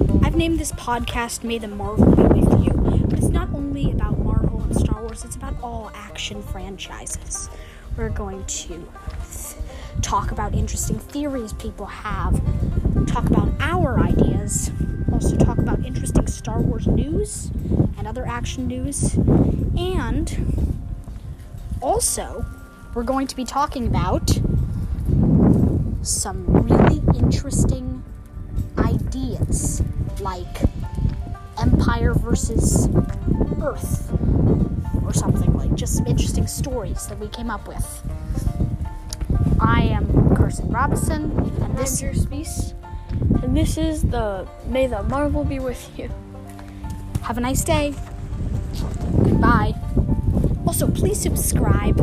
I've named this podcast May the Marvel Be With You, but it's not only about Marvel and Star Wars, it's about all action franchises. We're going to talk about interesting theories people have, talk about our ideas, also talk about interesting Star Wars news and other action news, and also we're going to be talking about some really interesting ideas like Empire versus Earth or something like just some interesting stories that we came up with. I am Carson Robinson and this I'm Drew and this is the May the Marvel be with you. have a nice day. Goodbye. Also, please subscribe